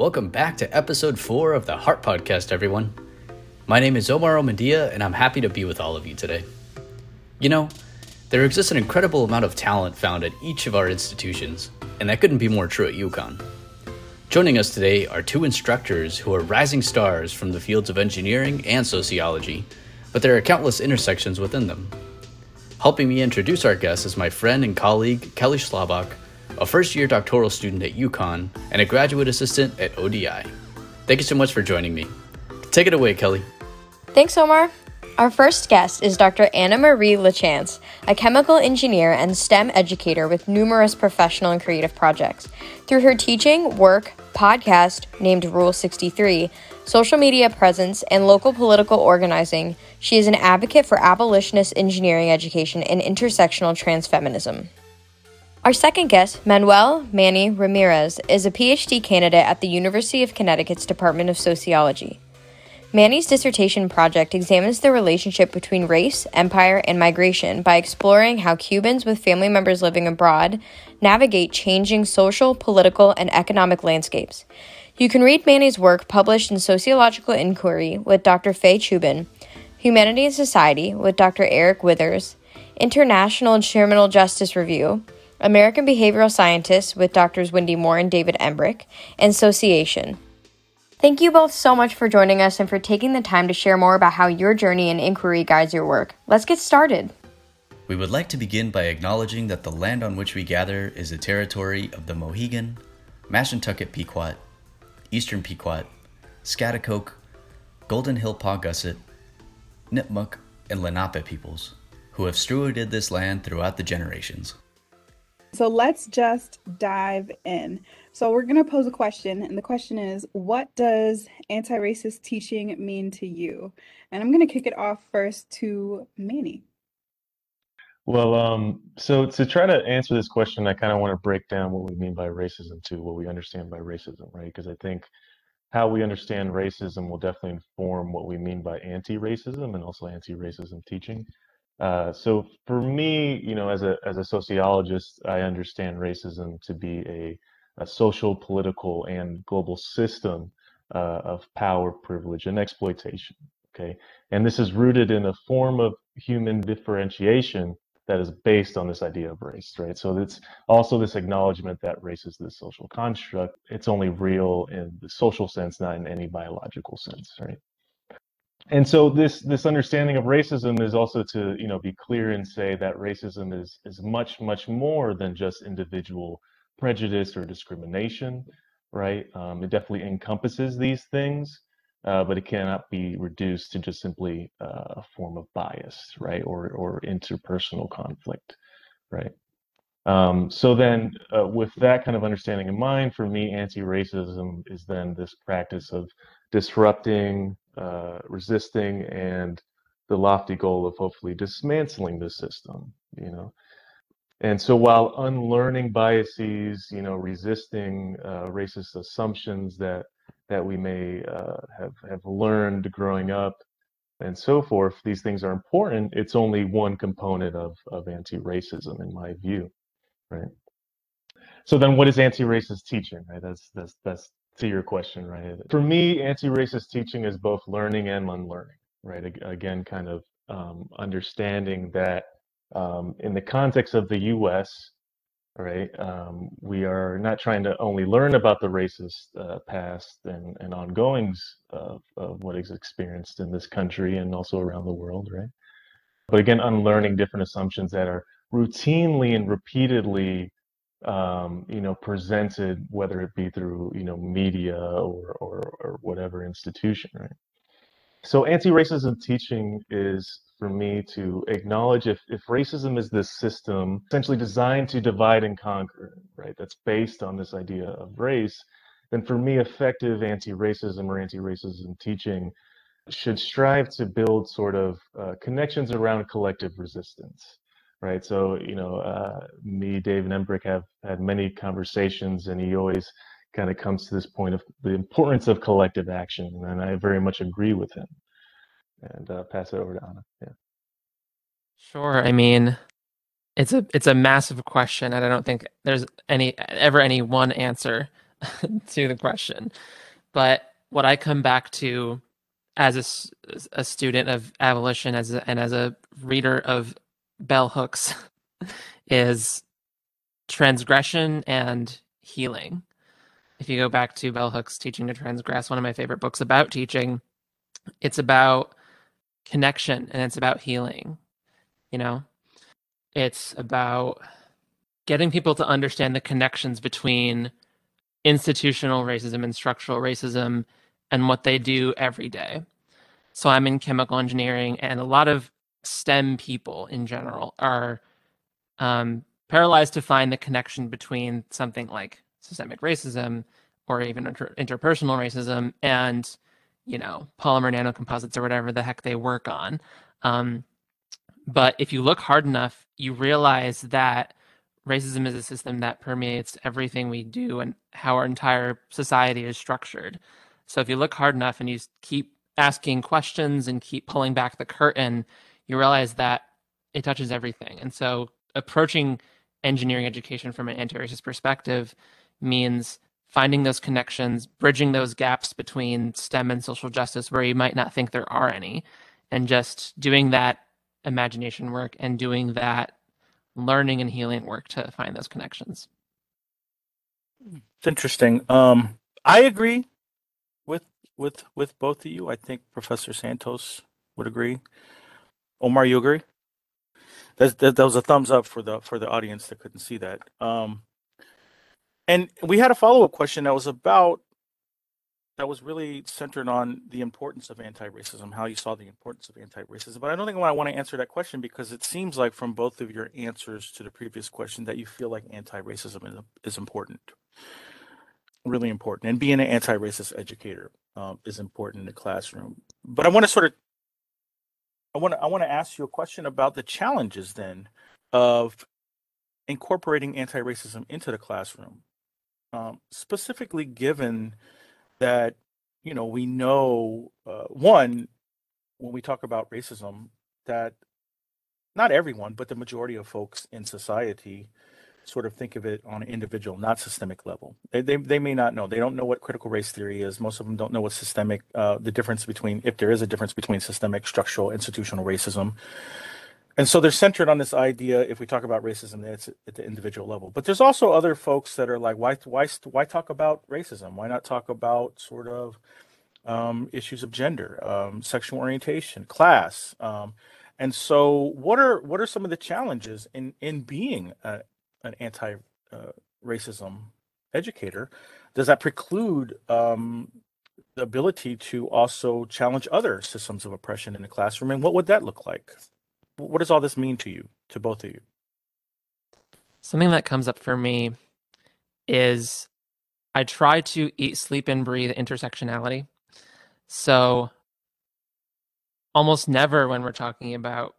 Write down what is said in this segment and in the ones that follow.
Welcome back to episode 4 of the Heart Podcast, everyone. My name is Omar Omandia, and I'm happy to be with all of you today. You know, there exists an incredible amount of talent found at each of our institutions, and that couldn't be more true at UConn. Joining us today are two instructors who are rising stars from the fields of engineering and sociology, but there are countless intersections within them. Helping me introduce our guest is my friend and colleague, Kelly Schlabach, a first year doctoral student at UConn, and a graduate assistant at ODI. Thank you so much for joining me. Take it away, Kelly. Thanks, Omar. Our first guest is Dr. Anna Marie LaChance, a chemical engineer and STEM educator with numerous professional and creative projects. Through her teaching, work, podcast named Rule 63, social media presence, and local political organizing, she is an advocate for abolitionist engineering education and intersectional transfeminism. Our second guest, Manuel Manny Ramirez, is a PhD candidate at the University of Connecticut's Department of Sociology. Manny's dissertation project examines the relationship between race, empire, and migration by exploring how Cubans with family members living abroad navigate changing social, political, and economic landscapes. You can read Manny's work published in Sociological Inquiry with Dr. Faye Chubin, Humanity and Society with Dr. Eric Withers, International and Criminal Justice Review, American Behavioral Scientists with Drs. Wendy Moore and David Embrick, and Sociation. Thank you both so much for joining us and for taking the time to share more about how your journey and inquiry guides your work. Let's get started. We would like to begin by acknowledging that the land on which we gather is the territory of the Mohegan, Mashantucket Pequot, Eastern Pequot, Schaghticoke, Golden Hill Paugussett, Nipmuc, and Lenape peoples, who have stewarded this land throughout the generations. So let's just dive in. So we're going to pose a question, and the question is What does anti racist teaching mean to you? And I'm going to kick it off first to Manny. Well, um, so to try to answer this question, I kind of want to break down what we mean by racism to what we understand by racism, right? Because I think how we understand racism will definitely inform what we mean by anti racism and also anti racism teaching. Uh, so for me, you know, as a as a sociologist, I understand racism to be a, a social, political, and global system uh, of power, privilege, and exploitation. Okay, and this is rooted in a form of human differentiation that is based on this idea of race, right? So it's also this acknowledgement that race is this social construct. It's only real in the social sense, not in any biological sense, right? And so this this understanding of racism is also to you know be clear and say that racism is is much much more than just individual prejudice or discrimination right? Um, it definitely encompasses these things uh, but it cannot be reduced to just simply uh, a form of bias right? Or or interpersonal conflict right? Um, so then uh, with that kind of understanding in mind for me anti-racism is then this practice of disrupting uh, resisting and the lofty goal of hopefully dismantling the system you know? And so while unlearning biases you know resisting uh, racist assumptions that that we may uh, have have learned growing up and so forth these things are important. It's only one component of of anti-racism in my view right? So then what is anti-racist teaching right? That's that's that's to your question, right? For me, anti-racist teaching is both learning and unlearning, right? Again, kind of um, understanding that um, in the context of the U.S., right, um, we are not trying to only learn about the racist uh, past and, and ongoings of, of what is experienced in this country and also around the world, right? But again, unlearning different assumptions that are routinely and repeatedly um, you know, presented, whether it be through, you know, media or, or, or whatever institution, right? So anti-racism teaching is for me to acknowledge if, if racism is this system essentially designed to divide and conquer, right? That's based on this idea of race, then for me, effective anti-racism or anti-racism teaching should strive to build sort of uh, connections around collective resistance right? So, you know, uh, me, Dave, and Embrick have had many conversations, and he always kind of comes to this point of the importance of collective action, and I very much agree with him. And uh, pass it over to Anna. Yeah. Sure. I mean, it's a it's a massive question, and I don't think there's any ever any one answer. to the question. But what I come back to as a, a student of abolition as a, and as a reader of bell hooks is transgression and healing. If you go back to bell hooks teaching to transgress, one of my favorite books about teaching, it's about connection and it's about healing. You know, it's about getting people to understand the connections between institutional racism and structural racism and what they do every day. So I'm in chemical engineering, and a lot of STEM people in general are um, paralyzed to find the connection between something like systemic racism or even inter- interpersonal racism and you know polymer nanocomposites or whatever the heck they work on um, but if you look hard enough you realize that racism is a system that permeates everything we do and how our entire society is structured. So if you look hard enough and you keep asking questions and keep pulling back the curtain, you realize that it touches everything. And so approaching engineering education from an anti-racist perspective means finding those connections, bridging those gaps between STEM and social justice where you might not think there are any, and just doing that imagination work and doing that learning and healing work to find those connections. It's interesting. Um, I agree with with with both of you. I think Professor Santos would agree. Omar, you agree? That, that, that was a thumbs up for the for the audience that couldn't see that. Um, and we had a follow up question that was about that was really centered on the importance of anti-racism, how you saw the importance of anti-racism. But I don't think I want to answer that question because it seems like from both of your answers to the previous question that you feel like anti-racism is, is important, really important, and being an anti-racist educator um, is important in the classroom. But I want to sort of, I want to, I want to ask you a question about the challenges then of incorporating anti-racism into the classroom, um, specifically given that you know we know uh, one when we talk about racism that not everyone but the majority of folks in society sort of think of it on an individual not systemic level. They, they, they may not know. They don't know what critical race theory is. Most of them don't know what systemic uh, the difference between if there is a difference between systemic structural institutional racism. And so they're centered on this idea if we talk about racism it's at the individual level. But there's also other folks that are like why why why talk about racism? Why not talk about sort of um, issues of gender um, sexual orientation class um, and so what are what are some of the challenges in in being a, an anti uh, racism educator does that preclude um, the ability to also challenge other systems of oppression in the classroom and what would that look like what does all this mean to you, to both of you? Something that comes up for me is I try to eat, sleep, and breathe intersectionality. So almost never when we're talking about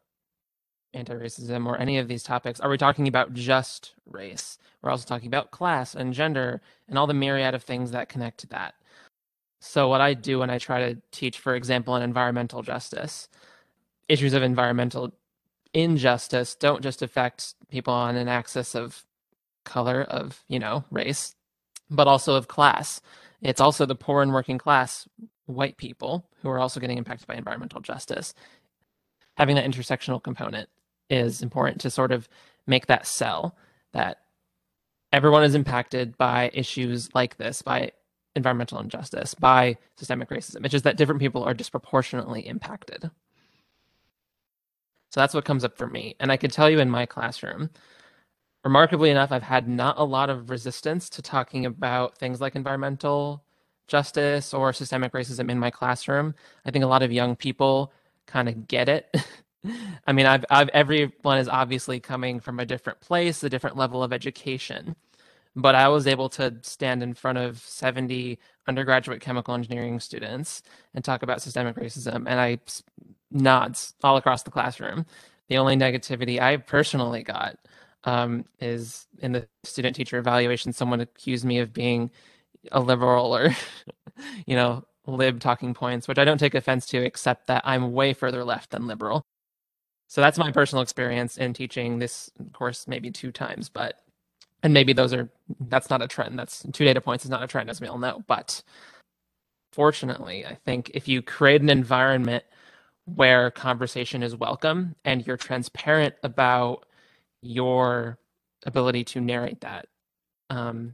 anti-racism or any of these topics are we talking about just race? We're also talking about class and gender and all the myriad of things that connect to that. So what i do when i try to teach for example on environmental justice issues of environmental injustice don't just affect people on an axis of color of you know race but also of class. It's also the poor and working class white people who are also getting impacted by environmental justice having that intersectional component is important to sort of make that sell that everyone is impacted by issues like this by environmental injustice by systemic racism it's just that different people are disproportionately impacted so that's what comes up for me. And I could tell you in my classroom, remarkably enough, I've had not a lot of resistance to talking about things like environmental justice or systemic racism in my classroom. I think a lot of young people kind of get it. I mean, I've, I've everyone is obviously coming from a different place, a different level of education. But I was able to stand in front of 70 undergraduate chemical engineering students and talk about systemic racism. And I nods all across the classroom. The only negativity I personally got um, is in the student teacher evaluation, someone accused me of being a liberal or, you know, lib talking points, which I don't take offense to, except that I'm way further left than liberal. So that's my personal experience in teaching this course maybe two times. But and maybe those are that's not a trend. That's two data points is not a trend, as we all know. But fortunately, I think if you create an environment where conversation is welcome and you're transparent about your ability to narrate that, um,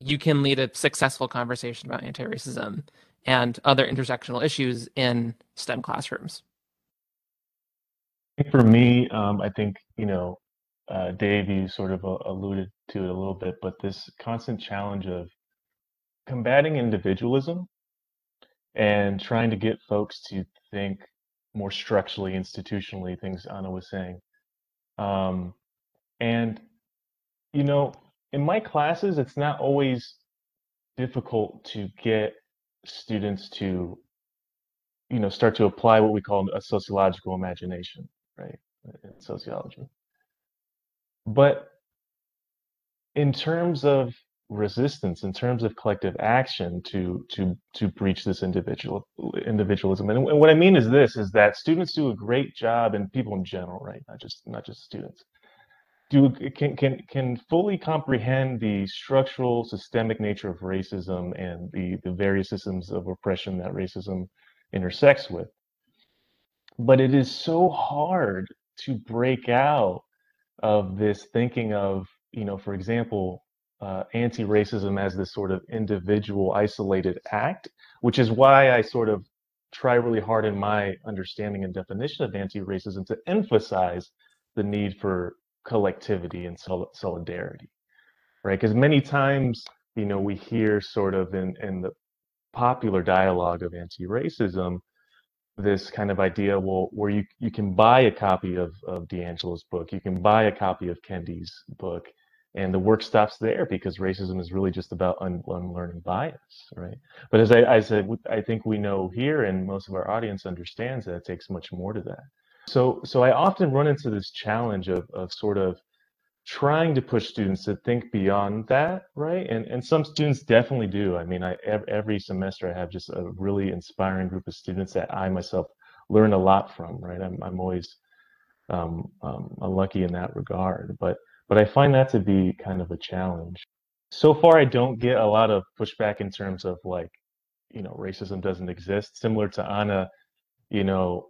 you can lead a successful conversation about anti-racism and other intersectional issues in STEM classrooms. For me, um, I think you know, uh, Dave, you sort of uh, alluded to it a little bit, but this constant challenge of combating individualism and trying to get folks to think more structurally, institutionally, things Anna was saying. Um, and, you know, in my classes, it's not always difficult to get students to, you know, start to apply what we call a sociological imagination, right, in sociology. But in terms of resistance in terms of collective action to to to breach this individual individualism and, and what i mean is this is that students do a great job and people in general right not just not just students do can can can fully comprehend the structural systemic nature of racism and the the various systems of oppression that racism intersects with but it is so hard to break out of this thinking of you know for example uh, anti-racism as this sort of individual isolated act, which is why I sort of try really hard in my understanding and definition of anti-racism to emphasize the need for collectivity and sol- solidarity, right? Because many times, you know, we hear sort of in in the popular dialogue of anti-racism this kind of idea well where you you can buy a copy of of DiAngelo's book you can buy a copy of Kendi's book and the work stops there because racism is really just about un- unlearning bias right? But as I, I, said i think we know here and most of our audience understands that it takes much more to that. So so i often run into this challenge of, of sort of trying to push students to think beyond that right and and some students definitely do i mean i every semester i have just a really inspiring group of students that i myself learn a lot from right i'm, I'm always um, um, lucky in that regard but but I find that to be kind of a challenge. So far, I don't get a lot of pushback in terms of like, you know, racism doesn't exist. Similar to Anna, you know,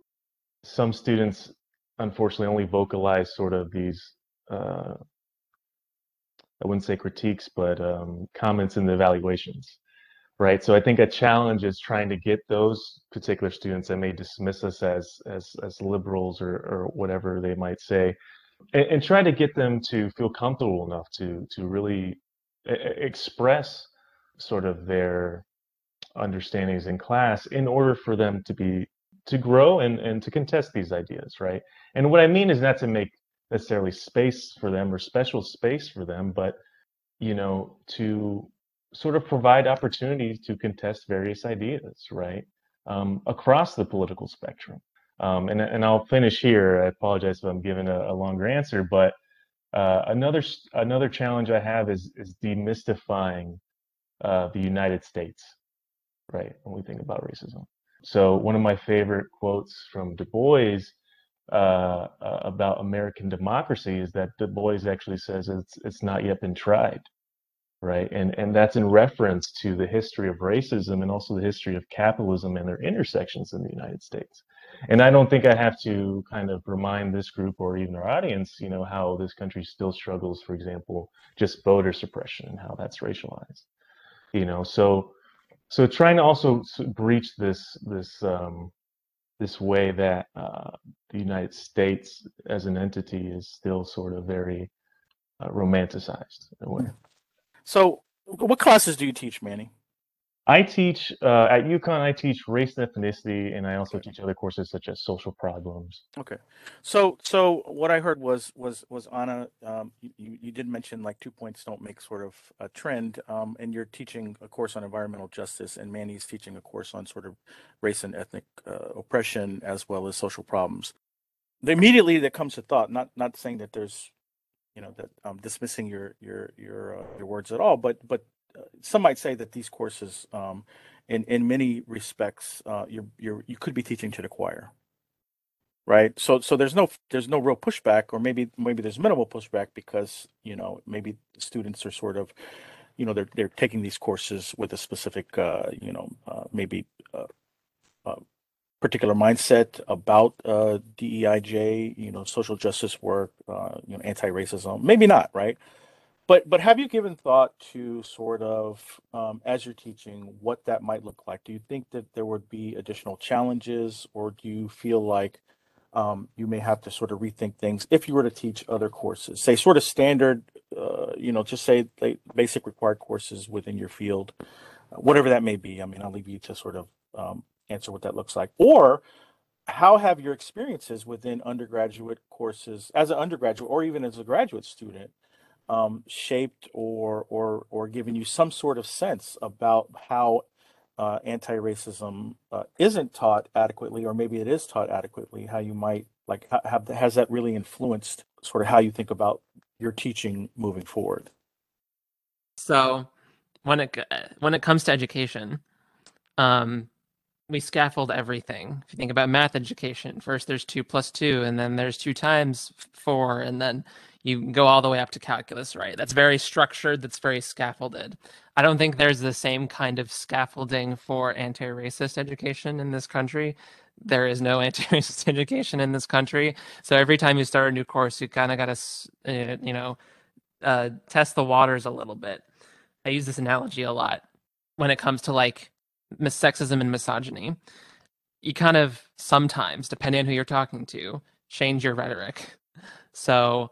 some students unfortunately only vocalize sort of these, uh, I wouldn't say critiques, but um, comments in the evaluations, right? So I think a challenge is trying to get those particular students that may dismiss us as as as liberals or or whatever they might say and, and try to get them to feel comfortable enough to to really express sort of their understandings in class in order for them to be to grow and and to contest these ideas right and what i mean is not to make necessarily space for them or special space for them but you know to sort of provide opportunities to contest various ideas right um, across the political spectrum um, and, and I'll finish here. I apologize if I'm giving a, a longer answer, but uh, another another challenge I have is is demystifying uh, the United States, right? When we think about racism. So one of my favorite quotes from Du Bois uh, about American democracy is that Du Bois actually says it's it's not yet been tried, right? And and that's in reference to the history of racism and also the history of capitalism and their intersections in the United States and I don't think I have to kind of remind this group or even our audience, you know, how this country still struggles, for example, just voter suppression and how that's racialized, you know. So, so trying to also breach this this um, this way that uh, the United States as an entity is still sort of very uh, romanticized in a way. So, what classes do you teach, Manny? I teach uh, at UConn. I teach race and ethnicity, and I also teach other courses such as social problems. Okay, so so what I heard was was was Anna. Um, you you did mention like two points don't make sort of a trend, um, and you're teaching a course on environmental justice, and Manny's teaching a course on sort of race and ethnic uh, oppression as well as social problems. The immediately that comes to thought, not not saying that there's, you know, that I'm dismissing your your your uh, your words at all, but but some might say that these courses, um, in in many respects, uh, you're you're you could be teaching to the choir. right? So so there's no there's no real pushback, or maybe maybe there's minimal pushback because you know maybe students are sort of you know they're they're taking these courses with a specific uh, you know uh, maybe uh, uh particular mindset about uh, DEIJ, you know, social justice work, you know, anti-racism. Maybe not, right? But but have you given thought to sort of um, as you're teaching what that might look like? Do you think that there would be additional challenges, or do you feel like um, you may have to sort of rethink things if you were to teach other courses, say sort of standard, uh, you know, just say like basic required courses within your field, whatever that may be. I mean, I'll leave you to sort of um, answer what that looks like, or how have your experiences within undergraduate courses as an undergraduate or even as a graduate student um, shaped or or or given you some sort of sense about how uh, anti-racism uh, isn't taught adequately, or maybe it is taught adequately, how you might like have has that really influenced sort of how you think about your teaching moving forward? So, when it when it comes to education, um, we scaffold everything. If you think about math education, first there's two plus two, and then there's two times four, and then you go all the way up to calculus, right? That's very structured, that's very scaffolded. I don't think there's the same kind of scaffolding for anti racist education in this country. There is no anti racist education in this country. So every time you start a new course, you kind of got to, uh, you know, uh, test the waters a little bit. I use this analogy a lot when it comes to like sexism and misogyny. You kind of sometimes, depending on who you're talking to, change your rhetoric. So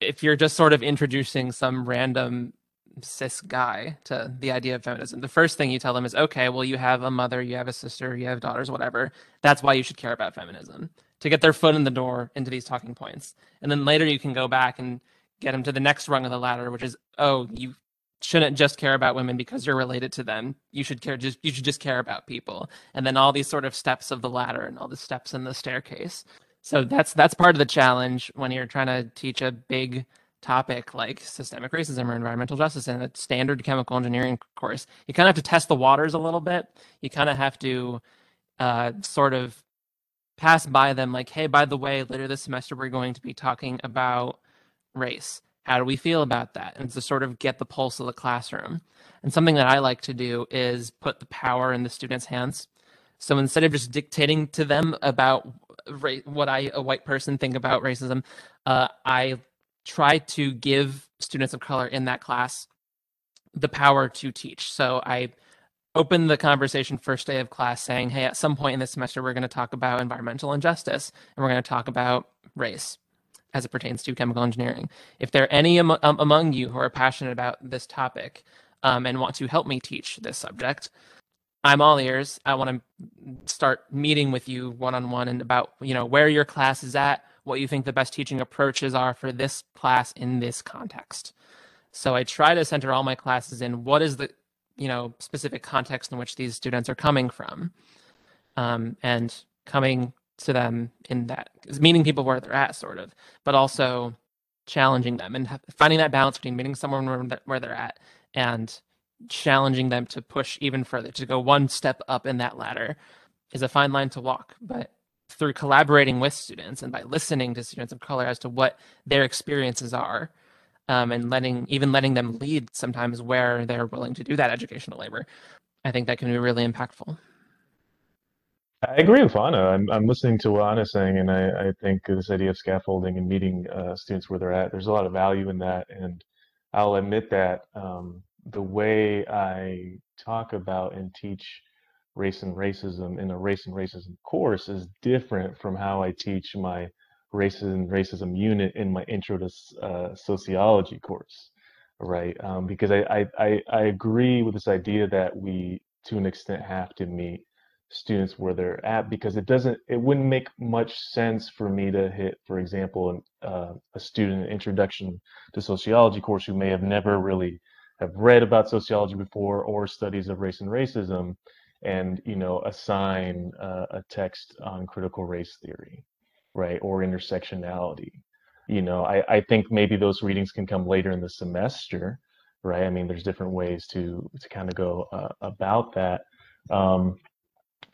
if you're just sort of introducing some random cis guy to the idea of feminism, the first thing you tell them is, okay, well, you have a mother, you have a sister, you have daughters, whatever. That's why you should care about feminism to get their foot in the door into these talking points. And then later you can go back and get them to the next rung of the ladder, which is, oh, you shouldn't just care about women because you're related to them. You should care just you should just care about people. And then all these sort of steps of the ladder and all the steps in the staircase. So that's that's part of the challenge when you're trying to teach a big topic like systemic racism or environmental justice in a standard chemical engineering course. You kind of have to test the waters a little bit. You kind of have to uh, sort of pass by them like, hey, by the way, later this semester we're going to be talking about race. How do we feel about that? And to sort of get the pulse of the classroom. And something that I like to do is put the power in the students' hands. So instead of just dictating to them about what I, a white person, think about racism, uh, I try to give students of color in that class the power to teach. So I open the conversation first day of class saying, hey, at some point in this semester, we're going to talk about environmental injustice and we're going to talk about race as it pertains to chemical engineering. If there are any um, among you who are passionate about this topic um, and want to help me teach this subject, I'm all ears. I want to start meeting with you one on one and about you know where your class is at, what you think the best teaching approaches are for this class in this context. So I try to center all my classes in what is the you know specific context in which these students are coming from, um, and coming to them in that meeting people where they're at, sort of, but also challenging them and finding that balance between meeting someone where they're at and challenging them to push even further, to go one step up in that ladder is a fine line to walk. But through collaborating with students and by listening to students of color as to what their experiences are, um, and letting even letting them lead sometimes where they're willing to do that educational labor, I think that can be really impactful. I agree with Anna. I'm, I'm listening to what Anna's saying, and I, I think this idea of scaffolding and meeting uh, students where they're at, there's a lot of value in that. And I'll admit that um, the way I talk about and teach race and racism in a race and racism course is different from how I teach my race and racism unit in my intro to uh, sociology course, right? Um, because I, I, I agree with this idea that we, to an extent, have to meet students where they're at because it doesn't it wouldn't make much sense for me to hit for example uh, a student introduction to sociology course who may have never really have read about sociology before or studies of race and racism and you know assign uh, a text on critical race theory right or intersectionality. You know I, I think maybe those readings can come later in the semester right? I mean there's different ways to to kind of go uh, about that. Um,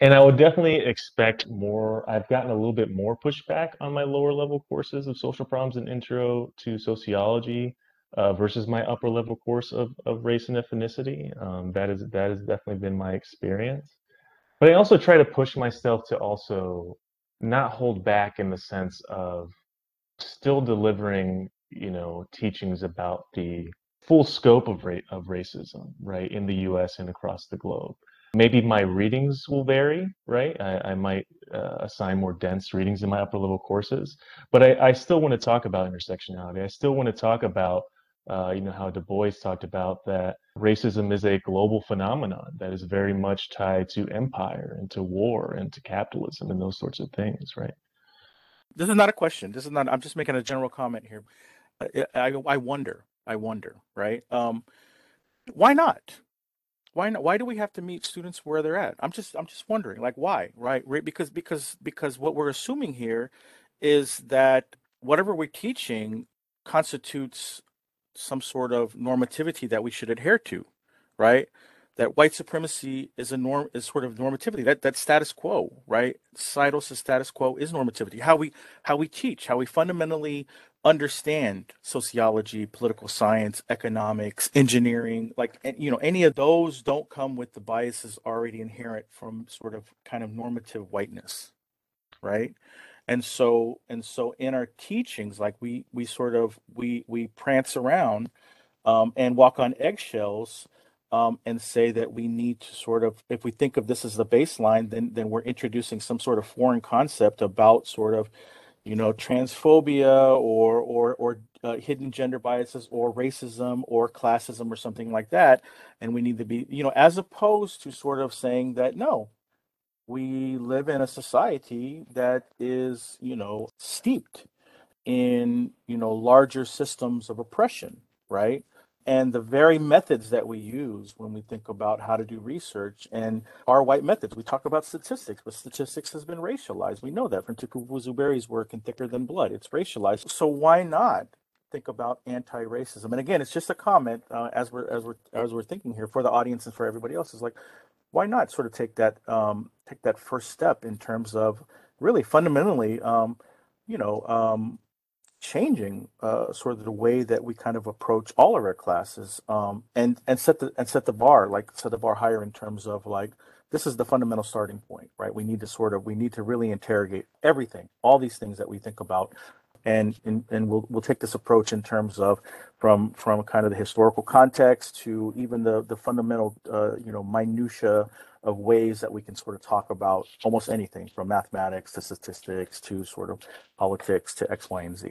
and I would definitely expect more. I've gotten a little bit more pushback on my lower level courses of social problems and intro to sociology uh, versus my upper level course of, of race and ethnicity. Um, that is that has definitely been my experience. But I also try to push myself to also not hold back in the sense of still delivering, you know, teachings about the full scope of ra- of racism, right, in the U.S. and across the globe. Maybe my readings will vary, right? I, I might uh, assign more dense readings in my upper level courses, but I, I still want to talk about intersectionality. I still want to talk about uh, you know how Du Bois talked about that racism is a global phenomenon that is very much tied to empire and to war and to capitalism and those sorts of things, right? This is not a question. This is not. I'm just making a general comment here. I, I, I wonder. I wonder. Right? Um, why not? Why not? Why do we have to meet students where they're at? I'm just. I'm just wondering. Like, why? Right? Right? Because because because what we're assuming here is that whatever we're teaching constitutes some sort of normativity that we should adhere to, right? That white supremacy is a norm is sort of normativity. That that status quo, right? Seidel's status quo is normativity. How we how we teach, how we fundamentally understand sociology, political science, economics, engineering, like you know, any of those don't come with the biases already inherent from sort of kind of normative whiteness, right? and so and so in our teachings like we we sort of we we prance around um, and walk on eggshells um, and say that we need to sort of if we think of this as the baseline then then we're introducing some sort of foreign concept about sort of you know transphobia or or or uh, hidden gender biases or racism or classism or something like that and we need to be you know as opposed to sort of saying that no we live in a society that is, you know, steeped in, you know, larger systems of oppression, right? And the very methods that we use when we think about how to do research and our white methods, we talk about statistics, but statistics has been racialized. We know that from Tukufu Zuberi's work in Thicker Than Blood. It's racialized. So why not think about anti-racism? And again, it's just a comment uh, as we're as we're as we're thinking here for the audience and for everybody else. Is like, why not sort of take that um, take that first step in terms of really fundamentally, um, you know, um, changing uh, sort of the way that we kind of approach all of our classes, um, and and set the and set the bar like set the bar higher in terms of like this is the fundamental starting point, right? We need to sort of we need to really interrogate everything, all these things that we think about and, and and we'll we'll take this approach in terms of from from kind of the historical context to even the the fundamental uh, you know minutia of ways that we can sort of talk about almost anything from mathematics to statistics to sort of politics to X, Y, and Z.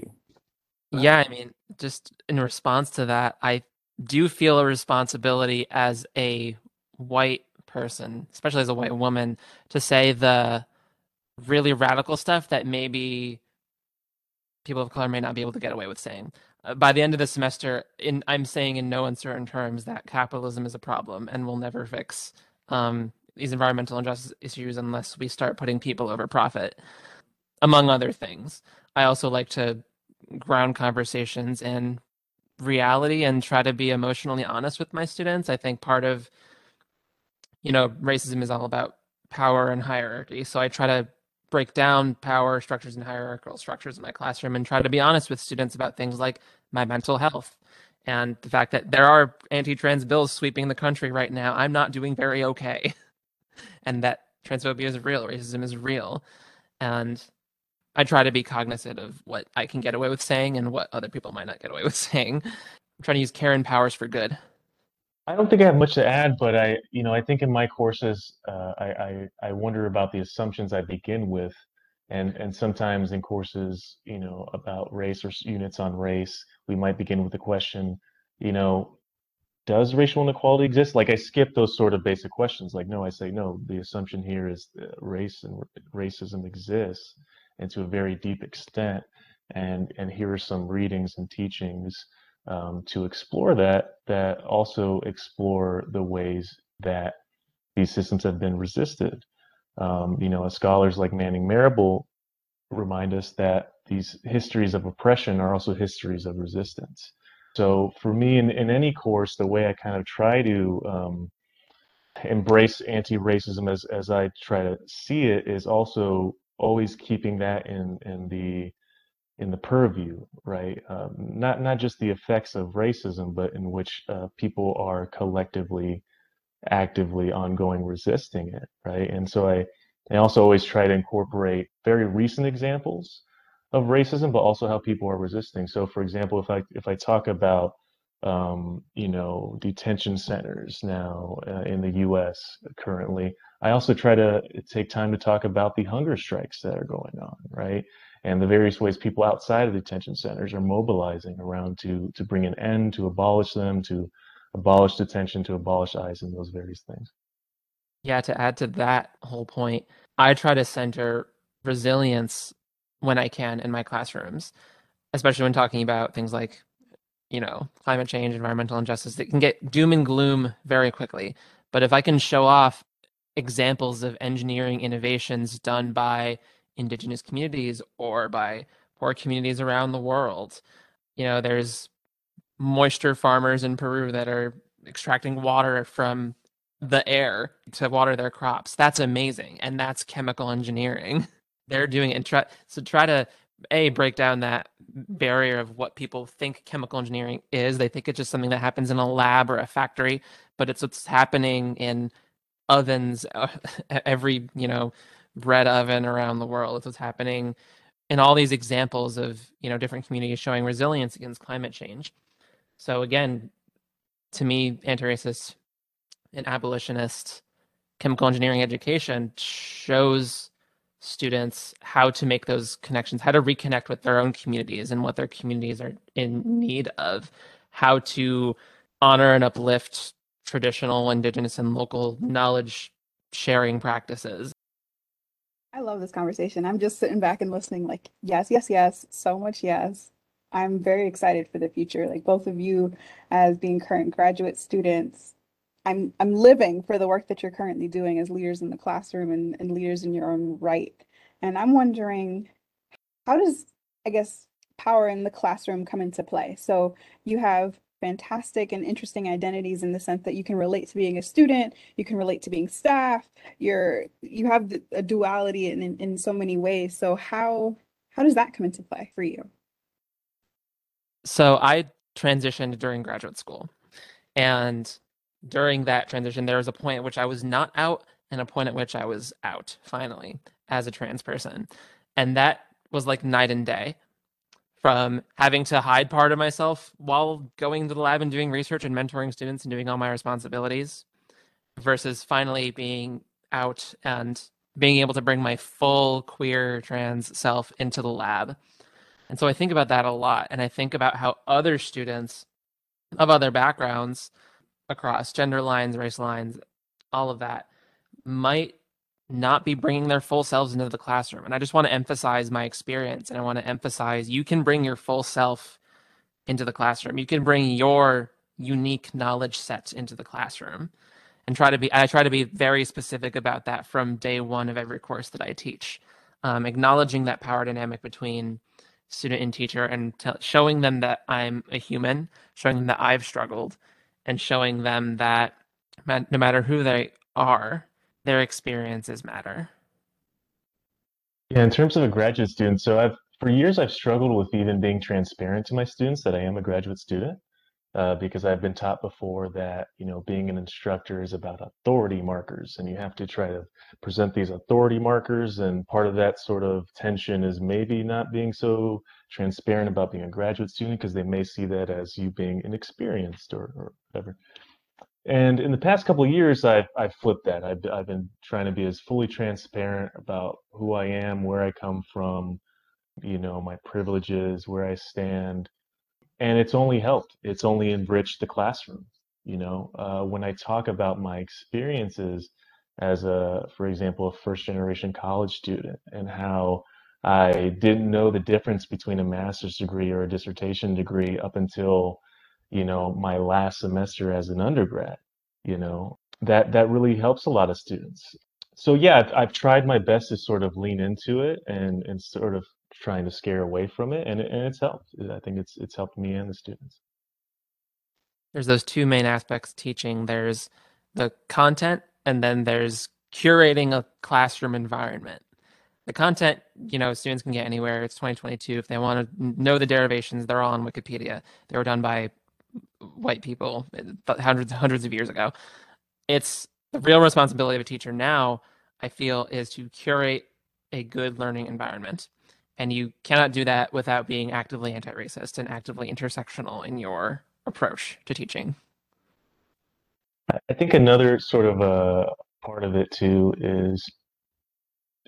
Yeah, I mean, just in response to that, I do feel a responsibility as a white person, especially as a white woman, to say the really radical stuff that maybe people of color may not be able to get away with saying. Uh, by the end of the semester, in I'm saying in no uncertain terms that capitalism is a problem and will never fix um, these environmental injustice issues unless we start putting people over profit, among other things. I also like to ground conversations in reality and try to be emotionally honest with my students. I think part of, you know, racism is all about power and hierarchy. So I try to break down power structures and hierarchical structures in my classroom and try to be honest with students about things like my mental health and the fact that there are anti-trans bills sweeping the country right now. I'm not doing very okay. and that transphobia is real, racism is real. And I try to be cognizant of what I can get away with saying and what other people might not get away with saying. I'm trying to use Karen powers for good. I don't think I have much to add, but I, you know, I think in my courses, uh, I, I, I wonder about the assumptions I begin with, and and sometimes in courses, you know, about race or units on race, we might begin with the question, you know, does racial inequality exist? Like I skip those sort of basic questions. Like no, I say no. The assumption here is that race and racism exists, and to a very deep extent. And and here are some readings and teachings um, to explore that, that also explore the ways that these systems have been resisted. Um, you know, scholars like Manning Marable remind us that these histories of oppression are also histories of resistance. So for me, in, in any course, the way I kind of try to um, embrace anti-racism as as I try to see it is also always keeping that in in the in the purview, right? Um, not not just the effects of racism, but in which uh, people are collectively, actively, ongoing resisting it, right? And so I I also always try to incorporate very recent examples of racism, but also how people are resisting. So, for example, if I if I talk about um, you know detention centers now uh, in the U.S. currently, I also try to take time to talk about the hunger strikes that are going on, right? And the various ways people outside of the detention centers are mobilizing around to to bring an end, to abolish them, to abolish detention, to abolish ICE, and those various things. Yeah, to add to that whole point, I try to center resilience when I can in my classrooms, especially when talking about things like, you know, climate change, environmental injustice that can get doom and gloom very quickly. But if I can show off examples of engineering innovations done by indigenous communities or by poor communities around the world, you know, there's moisture farmers in Peru that are extracting water from the air to water their crops. That's amazing. And that's chemical engineering. They're doing it try so try to a break down that barrier of what people think chemical engineering is. They think it's just something that happens in a lab or a factory, but it's what's happening in ovens uh, every, you know, bread oven around the world. It's what's happening in all these examples of, you know, different communities showing resilience against climate change. So again, to me, anti-racist and abolitionist chemical engineering education shows students how to make those connections, how to reconnect with their own communities and what their communities are in need of, how to honor and uplift traditional, indigenous, and local knowledge sharing practices. I love this conversation. I'm just sitting back and listening, like, yes, yes, yes, so much yes. I'm very excited for the future. Like both of you, as being current graduate students, I'm I'm living for the work that you're currently doing as leaders in the classroom and, and leaders in your own right. And I'm wondering, how does I guess power in the classroom come into play? So you have fantastic and interesting identities in the sense that you can relate to being a student, you can relate to being staff, you're you have a duality in, in, in so many ways. So how how does that come into play for you? So I transitioned during graduate school. And during that transition, there was a point at which I was not out and a point at which I was out finally as a trans person. And that was like night and day from having to hide part of myself while going to the lab and doing research and mentoring students and doing all my responsibilities versus finally being out and being able to bring my full queer trans self into the lab. And so I think about that a lot. And I think about how other students of other backgrounds across gender lines, race lines, all of that might not be bringing their full selves into the classroom. And I just want to emphasize my experience and I want to emphasize you can bring your full self into the classroom. You can bring your unique knowledge set into the classroom and try to be I try to be very specific about that from day 1 of every course that I teach. Um, acknowledging that power dynamic between student and teacher and t- showing them that I'm a human, showing them that I've struggled and showing them that no matter who they are, their experiences matter. Yeah, in terms of a graduate student, so I've for years I've struggled with even being transparent to my students that I am a graduate student. Uh, because I've been taught before that you know being an instructor is about authority markers, and you have to try to present these authority markers. And part of that sort of tension is maybe not being so transparent about being a graduate student because they may see that as you being inexperienced or, or whatever. And in the past couple of years, I've I've flipped that. I've I've been trying to be as fully transparent about who I am, where I come from, you know, my privileges, where I stand, and it's only helped. It's only enriched the classroom. You know, uh, when I talk about my experiences as a, for example, a first generation college student, and how I didn't know the difference between a master's degree or a dissertation degree up until you know my last semester as an undergrad you know that that really helps a lot of students so yeah I've, I've tried my best to sort of lean into it and and sort of trying to scare away from it and, and it's helped i think it's it's helped me and the students there's those two main aspects teaching there's the content and then there's curating a classroom environment. The content, you know, students can get anywhere. It's 2022. If they want to know the derivations, they're all on Wikipedia. They were done by white people hundreds hundreds of years ago. It's the real responsibility of a teacher now, I feel, is to curate a good learning environment. And you cannot do that without being actively anti racist and actively intersectional in your approach to teaching. I think another sort of a part of it too is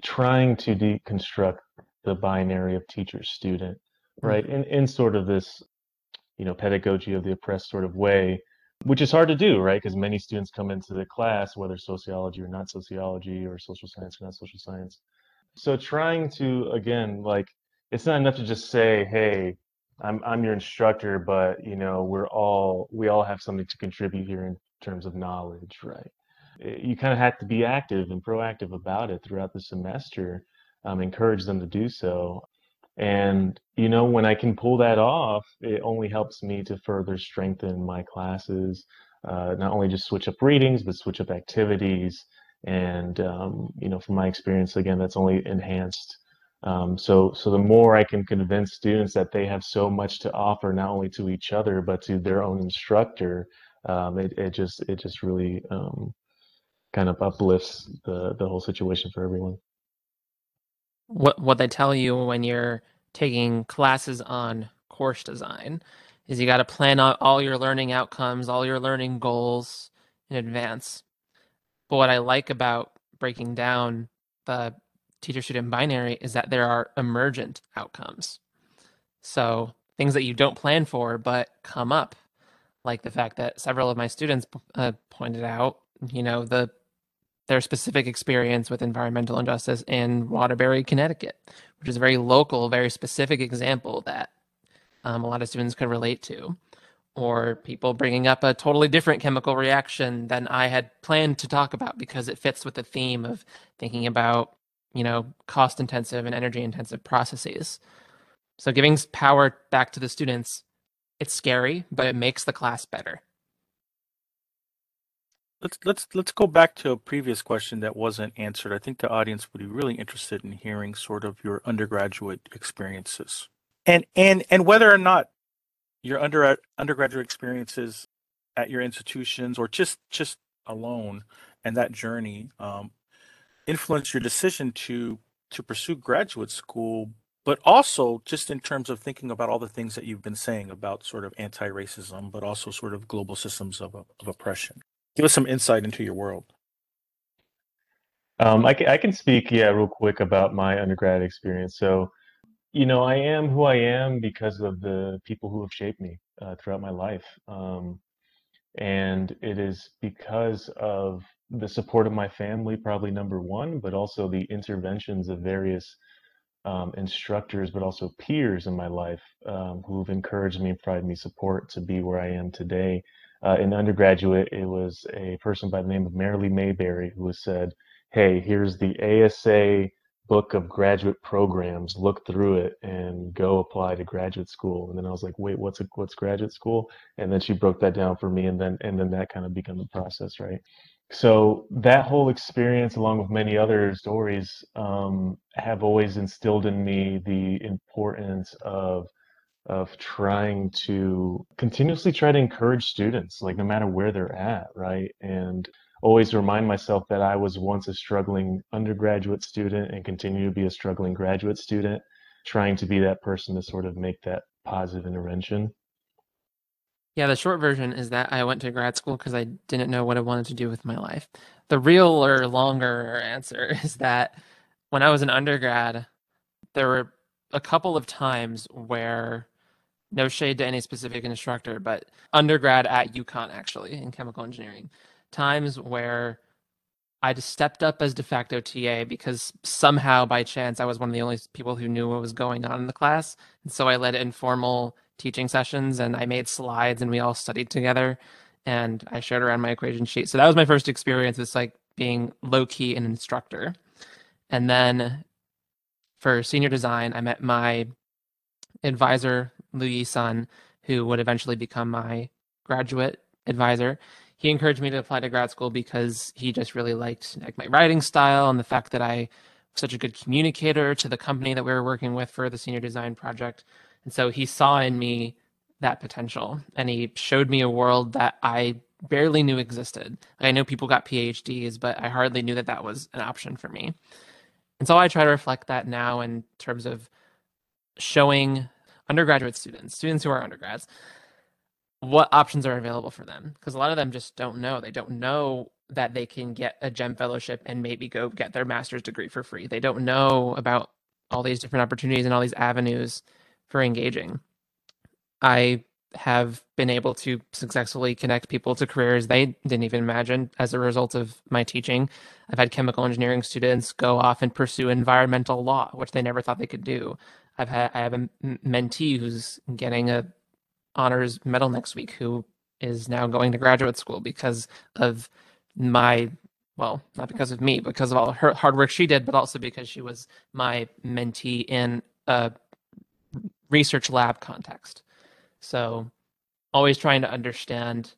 trying to deconstruct the binary of teacher student, right? Mm-hmm. In in sort of this, you know, pedagogy of the oppressed sort of way, which is hard to do, right? Because many students come into the class, whether sociology or not sociology, or social science or not social science. So trying to again, like, it's not enough to just say, "Hey, I'm I'm your instructor," but you know, we're all we all have something to contribute here in terms of knowledge, right? Eh, you kind of have to be active and proactive about it throughout the semester, um, encourage them to do so. And, you know, when I can pull that off, it only helps me to further strengthen my classes, uh, not only just switch up readings, but switch up activities. And, um, you know, from my experience, again, that's only enhanced. Um, so, so the more I can convince students that they have so much to offer, not only to each other, but to their own instructor, um, it, it just, it just really, um, kind of uplifts the the whole situation for everyone. What what they tell you when you're taking classes on course design is you got to plan out all your learning outcomes, all your learning goals in advance. But what I like about breaking down the teacher student binary is that there are emergent outcomes. So things that you don't plan for but come up, like the fact that several of my students uh, pointed out, you know, the their specific experience with environmental injustice in Waterbury, Connecticut, which is a very local, very specific example that um, a lot of students could relate to. Or people bringing up a totally different chemical reaction than I had planned to talk about because it fits with the theme of thinking about, you know, cost intensive and energy intensive processes. So giving power back to the students, it's scary, but it makes the class better let's let's let's go back to a previous question that wasn't answered. I think the audience would be really interested in hearing sort of your undergraduate experiences, and and and whether or not your under undergraduate experiences at your institutions or just just alone and that journey um, influence your decision to to pursue graduate school but also just in terms of thinking about all the things that you've been saying about sort of anti-racism but also sort of global systems of, of oppression Give us some insight into your world. Um, I, can, I can speak, yeah, real quick about my undergrad experience. So, you know, I am who I am because of the people who have shaped me uh, throughout my life. Um, and it is because of the support of my family, probably number one, but also the interventions of various um, instructors, but also peers in my life um, who've encouraged me and provided me support to be where I am today. Uh, in undergraduate, it was a person by the name of Maralee Mayberry who said, Hey, here's the ASA book of graduate programs. Look through it and go apply to graduate school. And then I was like, Wait, what's a, what's graduate school? And then she broke that down for me, and then and then that kind of became the process, right? So that whole experience, along with many other stories, um, have always instilled in me the importance of of trying to continuously try to encourage students, like no matter where they're at, right? And always remind myself that I was once a struggling undergraduate student and continue to be a struggling graduate student, trying to be that person to sort of make that positive intervention. Yeah, the short version is that I went to grad school because I didn't know what I wanted to do with my life. The real or longer answer is that when I was an undergrad, there were a couple of times where no shade to any specific instructor, but undergrad at UConn actually in chemical engineering, times where I just stepped up as de facto TA because somehow by chance I was one of the only people who knew what was going on in the class. And so I led informal teaching sessions and I made slides and we all studied together and I shared around my equation sheet. So that was my first experience with like being low key an instructor. And then for senior design, I met my advisor, Luyi Sun, who would eventually become my graduate advisor. he encouraged me to apply to grad school because he just really liked like my writing style and the fact that I was such a good communicator to the company that we were working with for the senior design project. And so he saw in me that potential and he showed me a world that I barely knew existed. I know people got PhDs, but I hardly knew that that was an option for me. And so I try to reflect that now in terms of showing undergraduate students, students who are undergrads, what options are available for them. Because a lot of them just don't know. They don't know that they can get a GEM fellowship and maybe go get their master's degree for free. They don't know about all these different opportunities and all these avenues for engaging. I have been able to successfully connect people to careers they didn't even imagine as a result of my teaching. I've had chemical engineering students go off and pursue environmental law, which they never thought they could do. I've had I have a mentee who's getting a honors medal next week who is now going to graduate school because of my well, not because of me, because of all her hard work she did, but also because she was my mentee in a research lab context. So, always trying to understand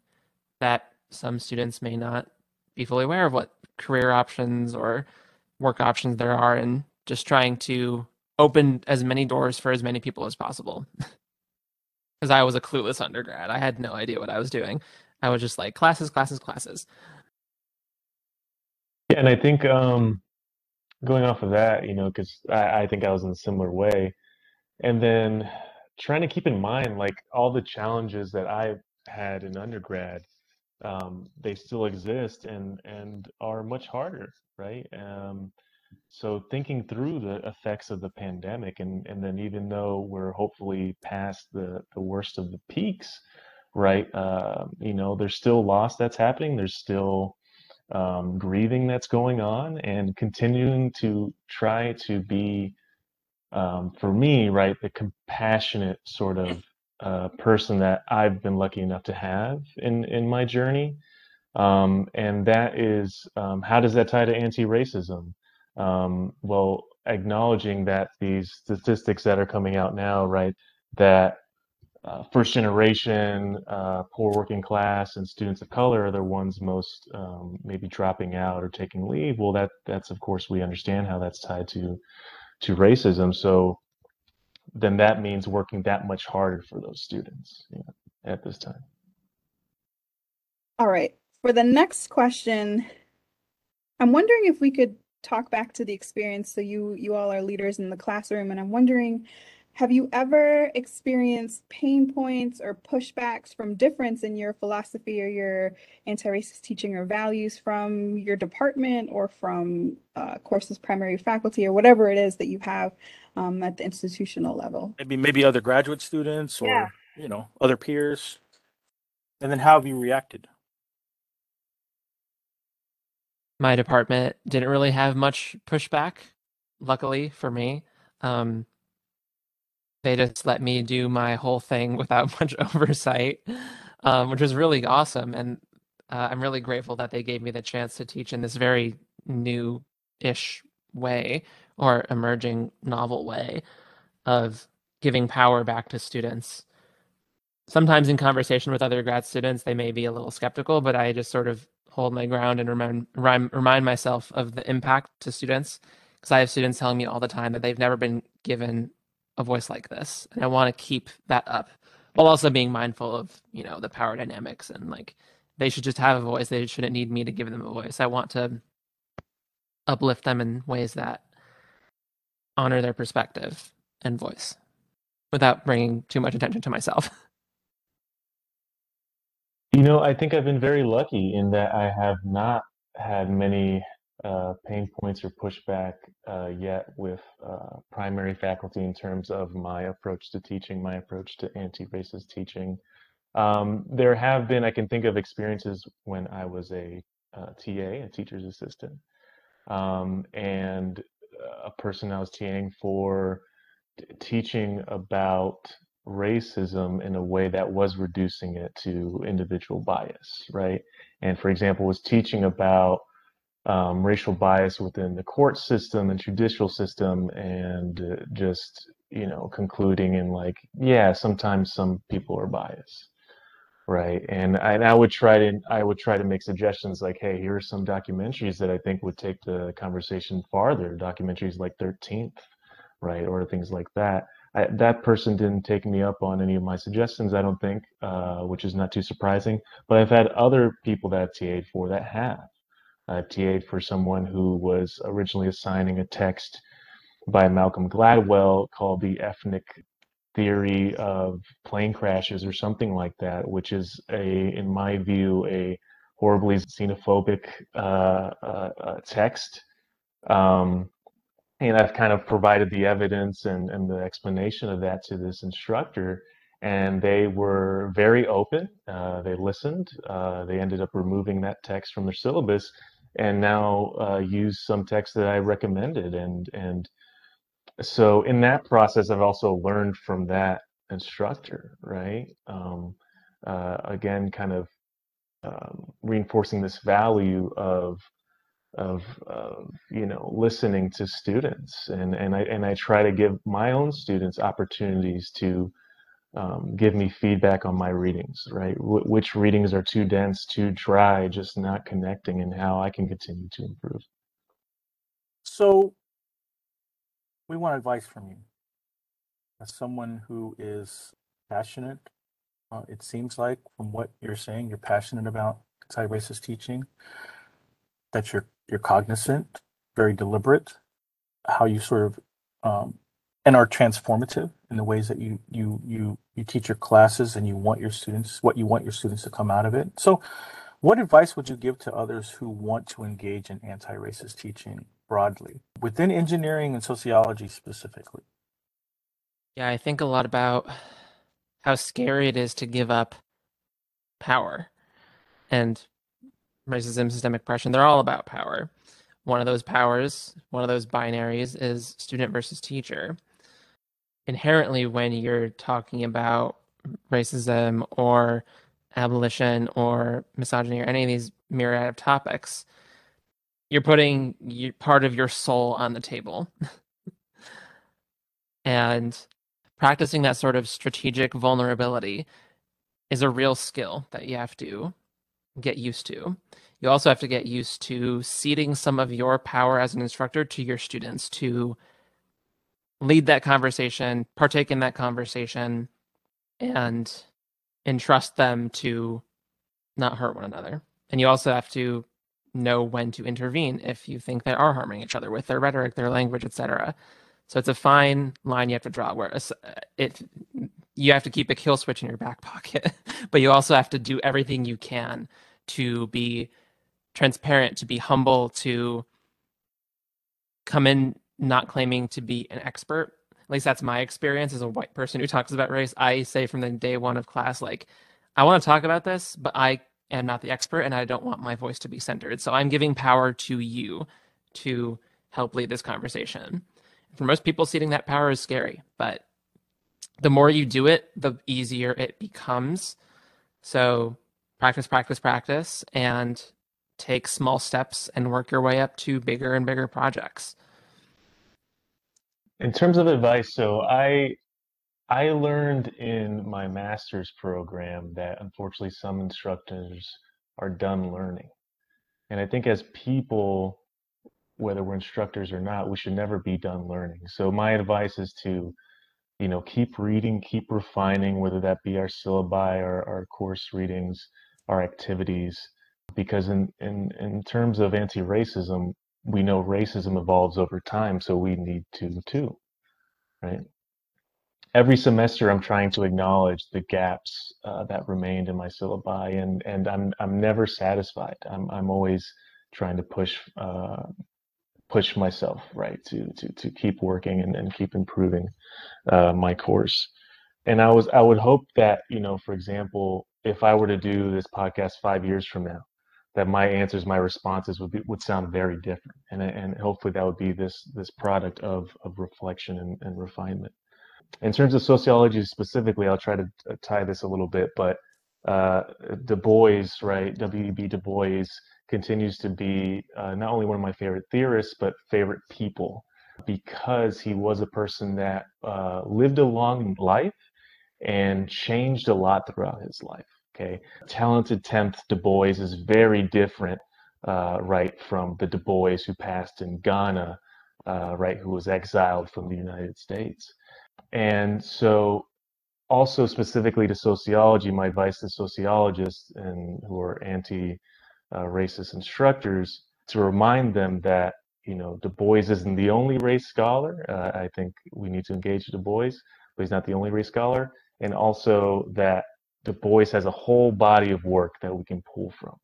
that some students may not be fully aware of what career options or work options there are, and just trying to open as many doors for as many people as possible. Because I was a clueless undergrad. I had no idea what I was doing. I was just like classes, classes, classes. Yeah, and I think um, going off of that, you know, because I, I think I was in a similar way, and then trying to keep in mind like all the challenges that I had in undergrad, um, they still exist and and are much harder, right? Um, so thinking through the effects of the pandemic, and and then even though we're hopefully past the the worst of the peaks, right? Uh, you know, there's still loss that's happening. There's still um, grieving that's going on, and continuing to try to be um, for me, right, the compassionate sort of uh, person that I've been lucky enough to have in in my journey, um, and that is um, how does that tie to anti-racism? Um, well, acknowledging that these statistics that are coming out now, right, that uh, first generation, uh, poor working class, and students of color are the ones most um, maybe dropping out or taking leave. Well, that that's of course we understand how that's tied to to racism. So then that means working that much harder for those students you know, at this time. All right. For the next question, I'm wondering if we could talk back to the experience. So you you all are leaders in the classroom, and I'm wondering have you ever experienced pain points or pushbacks from difference in your philosophy or your anti-racist teaching or values from your department or from uh, courses primary faculty or whatever it is that you have um, at the institutional level? Maybe maybe other graduate students or Yeah. you know other peers. And then how have you reacted? My department didn't really have much pushback, luckily for me. Um, they just let me do my whole thing without much oversight, um, which was really awesome. And uh, I'm really grateful that they gave me the chance to teach in this very new ish way or emerging novel way of giving power back to students. Sometimes in conversation with other grad students, they may be a little skeptical, but I just sort of hold my ground and remind, remind, myself of the impact to students. Because I have students telling me all the time that they've never been given a voice like this and i want to keep that up while also being mindful of you know the power dynamics and like they should just have a voice they shouldn't need me to give them a voice i want to uplift them in ways that honor their perspective and voice without bringing too much attention to myself You know, I think I've been very lucky in that I have not had many uh, pain points or pushback uh, yet with uh, primary faculty in terms of my approach to teaching, my approach to anti-racist teaching. Um, there have been, I can think of experiences when I was a uh, TA, a teacher's assistant, um, and a person I was TAing for teaching about racism in a way that was reducing it to individual bias, right? And for example, was teaching about um, racial bias within the court system and judicial system and uh, just you know concluding in like yeah sometimes some people are biased right? And I, and I would try to I would try to make suggestions like, hey, here are some documentaries that I think would take the conversation farther. Documentaries like Thirteenth, right, or things like that. I, that person didn't take me up on any of my suggestions, I don't think, uh, which is not too surprising. But I've had other people that I've TA'd for that have. I've TA'd for someone who was originally assigning a text by Malcolm Gladwell called The Ethnic Theory of Plane Crashes or something like that, which is a, in my view, a horribly xenophobic uh, uh, uh text. Um, and I've kind of provided the evidence and, and the explanation of that to this instructor, and they were very open. Uh, they listened. Uh, they ended up removing that text from their syllabus, and now uh, use some text that I recommended. And and so in that process, I've also learned from that instructor, right? Um, uh, again, kind of um, reinforcing this value of of, of you know listening to students. And and I and I try to give my own students opportunities to um, give me feedback on my readings right? Which readings are too dense too dry just not connecting and how I can continue to improve. So we want advice from you. As someone who is passionate uh, it seems like from what you're saying you're passionate about anti-racist teaching that you're you're cognizant, very deliberate, how you sort of um, and are transformative in the ways that you you you you teach your classes and you want your students what you want your students to come out of it. So, what advice would you give to others who want to engage in anti-racist teaching broadly within engineering and sociology specifically? Yeah, I think a lot about how scary it is to give up power. And racism, systemic oppression, they're all about power. One of those powers, one of those binaries is student versus teacher. Inherently, when you're talking about racism or abolition or misogyny or any of these myriad of topics, you're putting part of your soul on the table. and practicing that sort of strategic vulnerability is a real skill that you have to get used to. You also have to get used to ceding some of your power as an instructor to your students to lead that conversation, partake in that conversation, and entrust them to not hurt one another. And you also have to know when to intervene if you think they are harming each other with their rhetoric, their language, etc. So it's a fine line you have to draw. Where uh, it you have to keep a kill switch in your back pocket, but you also have to do everything you can to be transparent, to be humble, to come in not claiming to be an expert. At least that's my experience as a white person who talks about race. I say from the day one of class, like, I want to talk about this, but I am not the expert and I don't want my voice to be centered. So I'm giving power to you to help lead this conversation. For most people, ceding that power is scary, but the more you do it, the easier it becomes. So practice, practice, practice, and take small steps and work your way up to bigger and bigger projects. In terms of advice, so I I learned in my master's program that unfortunately some instructors are done learning. And I think as people, whether we're instructors or not, we should never be done learning. So my advice is to you know, keep reading, keep refining, whether that be our syllabi or our course readings, our activities. Because in, in, in terms of anti-racism, we know racism evolves over time, so we need to too, right? Every semester, I'm trying to acknowledge the gaps uh, that remained in my syllabi, and and I'm I'm never satisfied. I'm I'm always trying to push uh, push myself right to to to keep working and, and keep improving uh, my course and i was i would hope that you know for example if i were to do this podcast five years from now that my answers my responses would be would sound very different and and hopefully that would be this this product of of reflection and, and refinement in terms of sociology specifically i'll try to uh, tie this a little bit but uh, Du Bois, right? W.E.B. Du Bois continues to be uh, not only one of my favorite theorists, but favorite people because he was a person that uh, lived a long life and changed a lot throughout his life. Okay, talented 10th Du Bois is very different, uh, right, from the Du Bois who passed in Ghana, uh, right, who was exiled from the United States. And so, also specifically to sociology, my advice to sociologists and who are anti-racist uh, racist instructors to remind them that you know Du Bois isn't the only race scholar. Uh, I think we need to engage Du Bois, but he's not the only race scholar, and also that Du Bois has a whole body of work that we can pull from.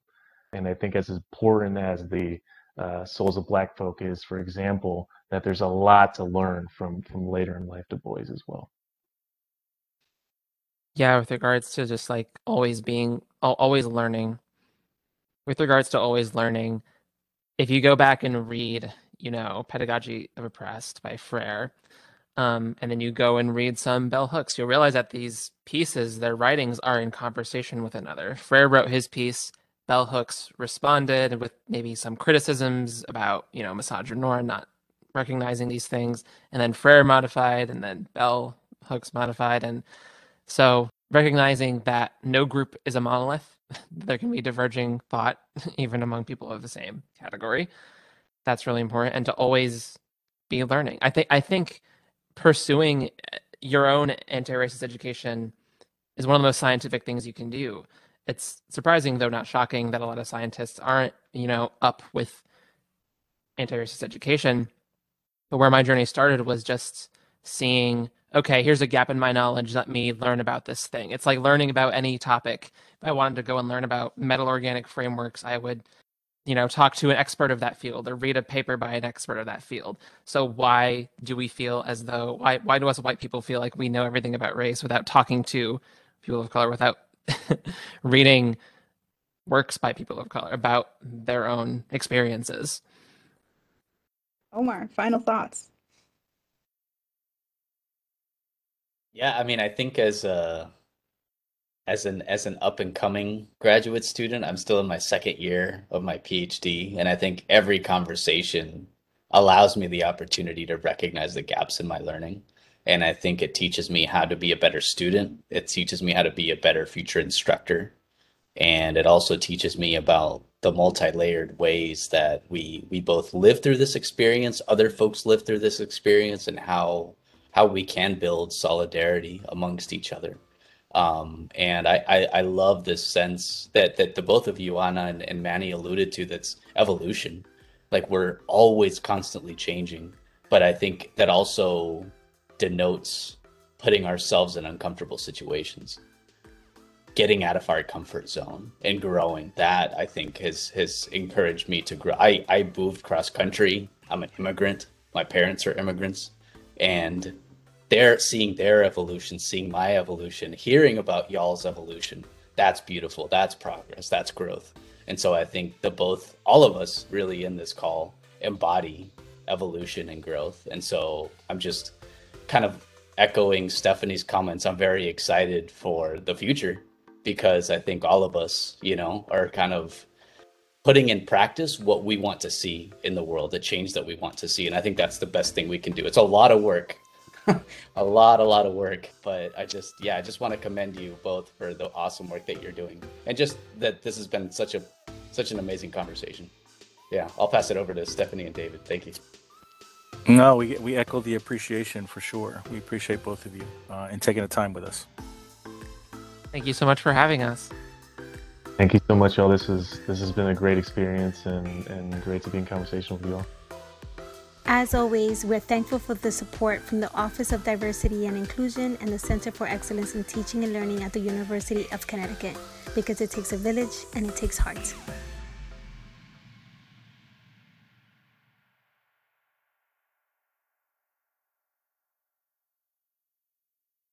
And I think as important as the uh, Souls of Black Folk is, for example, that there's a lot to learn from from later in life Du Bois as well. Yeah, with regards to just like always being always learning. With regards to always learning, if you go back and read, you know, Pedagogy of Oppressed by Freire, um, and then you go and read some bell hooks, you'll realize that these pieces, their writings are in conversation with another. Freire wrote his piece, bell hooks responded with maybe some criticisms about, you know, misogynoir not recognizing these things, and then Freire modified, and then bell hooks modified. And so recognizing that no group is a monolith, there can be diverging thought even among people of the same category. That's really important. And to always be learning. I think I think pursuing uh, your own anti-racist education is one of the most scientific things you can do. It's surprising, though not shocking, that a lot of scientists aren't, you know, up with anti-racist education. But where my journey started was just seeing, okay, here's a gap in my knowledge. Let me learn about this thing. It's like learning about any topic. If I wanted to go and learn about metal organic frameworks, I would you know talk to an expert of that field or read a paper by an expert of that field so why do we feel as though why why do us white people feel like we know everything about race without talking to people of color without reading works by people of color about their own experiences omar final thoughts yeah i mean i think as a as an as an up and coming graduate student, I'm still in my second year of my PhD, and I think every conversation allows me the opportunity to recognize the gaps in my learning. And I think it teaches me how to be a better student. It teaches me how to be a better future instructor. And it also teaches me about the multi-layered ways that we we both live through this experience, other folks live through this experience, and how how we can build solidarity amongst each other. Um, and I, I, I, love this sense that, that the both of you, Anna and, and Manny, alluded to that's evolution. Like we're always constantly changing. But I think that also denotes putting ourselves in uncomfortable situations, getting out of our comfort zone and growing. That I think has has encouraged me to grow. I, I moved cross country. I'm an immigrant. My parents are immigrants. And they're seeing their evolution, seeing my evolution, hearing about y'all's evolution. That's beautiful. That's progress. That's growth. And so I think that both, all of us really in this call embody evolution and growth. And so I'm just kind of echoing Stephanie's comments. I'm very excited for the future because I think all of us, you know, are kind of putting in practice what we want to see in the world, the change that we want to see. And I think that's the best thing we can do. It's a lot of work a lot, a lot of work. But I just, yeah, I just want to commend you both for the awesome work that you're doing, and just that this has been such a, such an amazing conversation. Yeah, I'll pass it over to Stephanie and David. Thank you. No, we we echo the appreciation for sure. We appreciate both of you uh, and taking the time with us. Thank you so much for having us. Thank you so much, y'all. This is this has been a great experience and and great to be in conversation with you all. As always, we're thankful for the support from the Office of Diversity and Inclusion and the Center for Excellence in Teaching and Learning at the University of Connecticut because it takes a village and it takes heart.